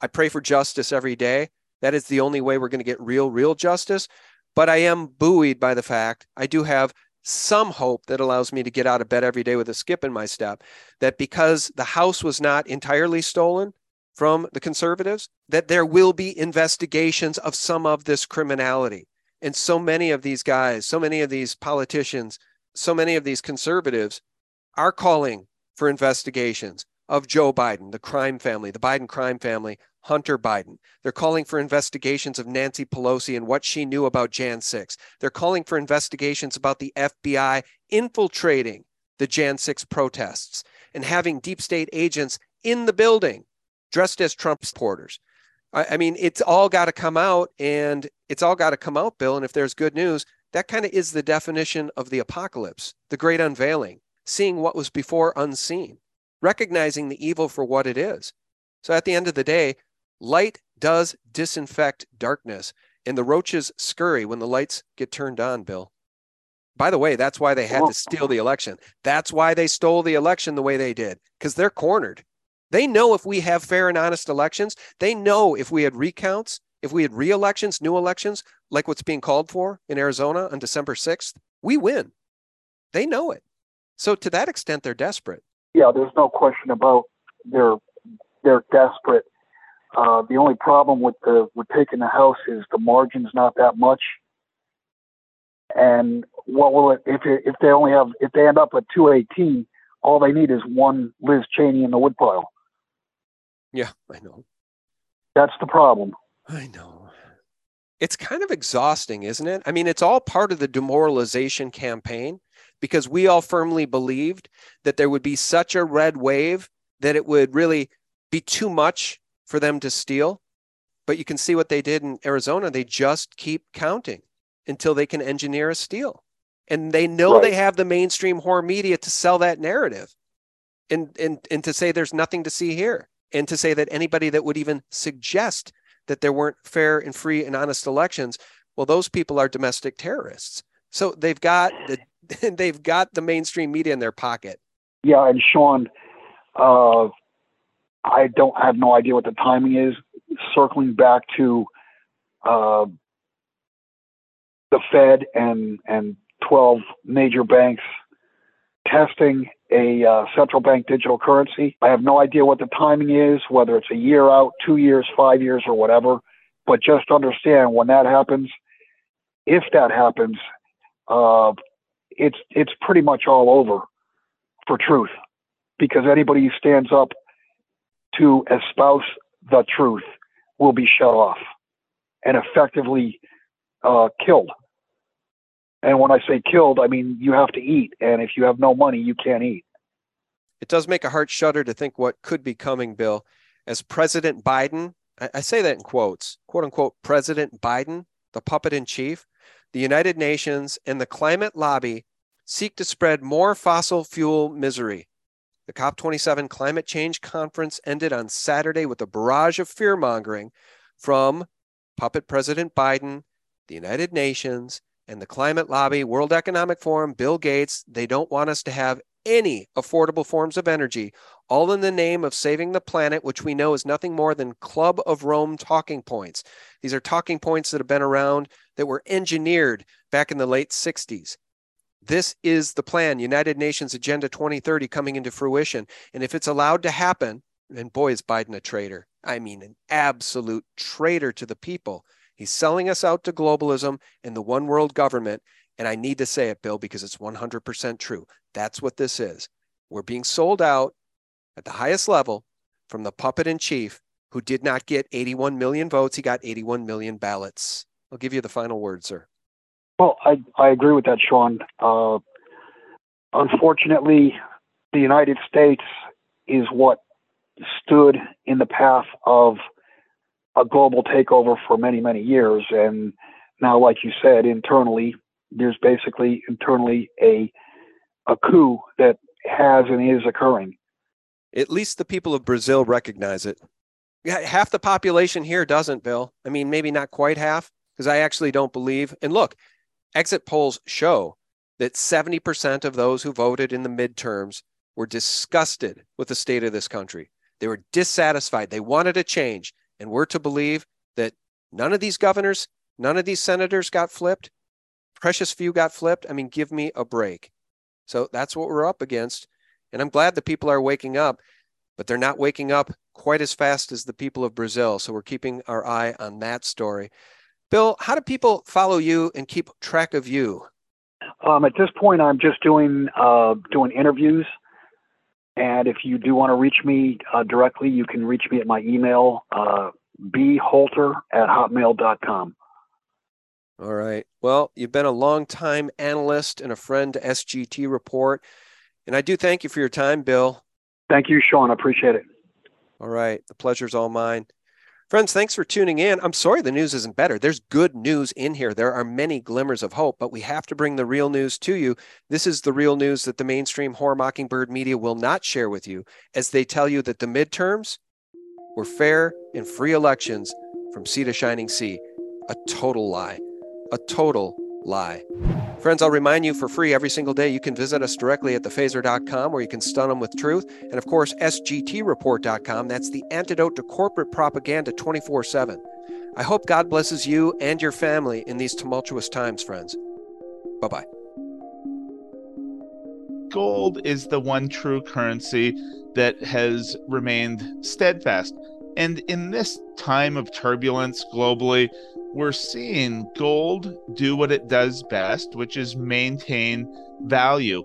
I pray for justice every day. That is the only way we're going to get real, real justice. But I am buoyed by the fact I do have some hope that allows me to get out of bed every day with a skip in my step that because the house was not entirely stolen from the conservatives, that there will be investigations of some of this criminality. And so many of these guys, so many of these politicians, so many of these conservatives are calling for investigations of Joe Biden, the crime family, the Biden crime family, Hunter Biden. They're calling for investigations of Nancy Pelosi and what she knew about Jan 6. They're calling for investigations about the FBI infiltrating the Jan 6 protests and having deep state agents in the building dressed as Trump supporters. I, I mean, it's all got to come out and it's all got to come out, Bill. And if there's good news, that kind of is the definition of the apocalypse, the great unveiling seeing what was before unseen, recognizing the evil for what it is. So at the end of the day, light does disinfect darkness, and the roaches scurry when the lights get turned on, Bill. By the way, that's why they had to steal the election. That's why they stole the election the way they did, because they're cornered. They know if we have fair and honest elections, they know if we had recounts, if we had re elections, new elections, like what's being called for in Arizona on December 6th, we win. They know it. So to that extent, they're desperate. Yeah, there's no question about they're they're desperate. Uh, the only problem with the with taking the house is the margin's not that much. And what will it if it, if they only have if they end up at 218, all they need is one Liz Cheney in the woodpile. Yeah, I know. That's the problem. I know. It's kind of exhausting, isn't it? I mean, it's all part of the demoralization campaign because we all firmly believed that there would be such a red wave that it would really be too much for them to steal. But you can see what they did in Arizona. They just keep counting until they can engineer a steal. And they know right. they have the mainstream horror media to sell that narrative and, and, and to say there's nothing to see here and to say that anybody that would even suggest that there weren't fair and free and honest elections, well, those people are domestic terrorists. So they've got the [laughs] they've got the mainstream media in their pocket. Yeah, and Sean, uh, I don't have no idea what the timing is. Circling back to uh, the Fed and and 12 major banks testing a uh, central bank digital currency. I have no idea what the timing is, whether it's a year out, two years, five years, or whatever. But just understand when that happens, if that happens, uh, it's it's pretty much all over for truth, because anybody who stands up to espouse the truth will be shut off and effectively uh, killed. And when I say killed, I mean you have to eat. And if you have no money, you can't eat. It does make a heart shudder to think what could be coming, Bill. As President Biden, I say that in quotes, quote unquote, President Biden, the puppet in chief, the United Nations, and the climate lobby seek to spread more fossil fuel misery. The COP27 climate change conference ended on Saturday with a barrage of fear mongering from puppet President Biden, the United Nations, and the climate lobby, World Economic Forum, Bill Gates, they don't want us to have any affordable forms of energy, all in the name of saving the planet, which we know is nothing more than Club of Rome talking points. These are talking points that have been around that were engineered back in the late 60s. This is the plan, United Nations Agenda 2030 coming into fruition. And if it's allowed to happen, and boy, is Biden a traitor. I mean, an absolute traitor to the people. He's selling us out to globalism and the one world government. And I need to say it, Bill, because it's 100% true. That's what this is. We're being sold out at the highest level from the puppet in chief who did not get 81 million votes. He got 81 million ballots. I'll give you the final word, sir. Well, I, I agree with that, Sean. Uh, unfortunately, the United States is what stood in the path of a global takeover for many, many years. And now, like you said, internally, there's basically internally a a coup that has and is occurring. At least the people of Brazil recognize it. Half the population here doesn't, Bill. I mean, maybe not quite half, because I actually don't believe. And look, exit polls show that 70% of those who voted in the midterms were disgusted with the state of this country. They were dissatisfied. They wanted a change. And we're to believe that none of these governors, none of these senators got flipped. Precious few got flipped. I mean, give me a break. So that's what we're up against. And I'm glad the people are waking up, but they're not waking up quite as fast as the people of Brazil. So we're keeping our eye on that story. Bill, how do people follow you and keep track of you? Um, at this point, I'm just doing uh, doing interviews, and if you do want to reach me uh, directly, you can reach me at my email, uh, bholter at hotmail.com. All right. Well, you've been a long time analyst and a friend to SGT Report. And I do thank you for your time, Bill. Thank you, Sean. I appreciate it. All right. The pleasure's all mine. Friends, thanks for tuning in. I'm sorry the news isn't better. There's good news in here. There are many glimmers of hope, but we have to bring the real news to you. This is the real news that the mainstream horror mockingbird media will not share with you as they tell you that the midterms were fair and free elections from sea to shining sea. A total lie. A total lie. Friends, I'll remind you for free every single day you can visit us directly at thephaser.com where you can stun them with truth. And of course, sgtreport.com. That's the antidote to corporate propaganda 24 7. I hope God blesses you and your family in these tumultuous times, friends. Bye bye. Gold is the one true currency that has remained steadfast. And in this time of turbulence globally, we're seeing gold do what it does best, which is maintain value.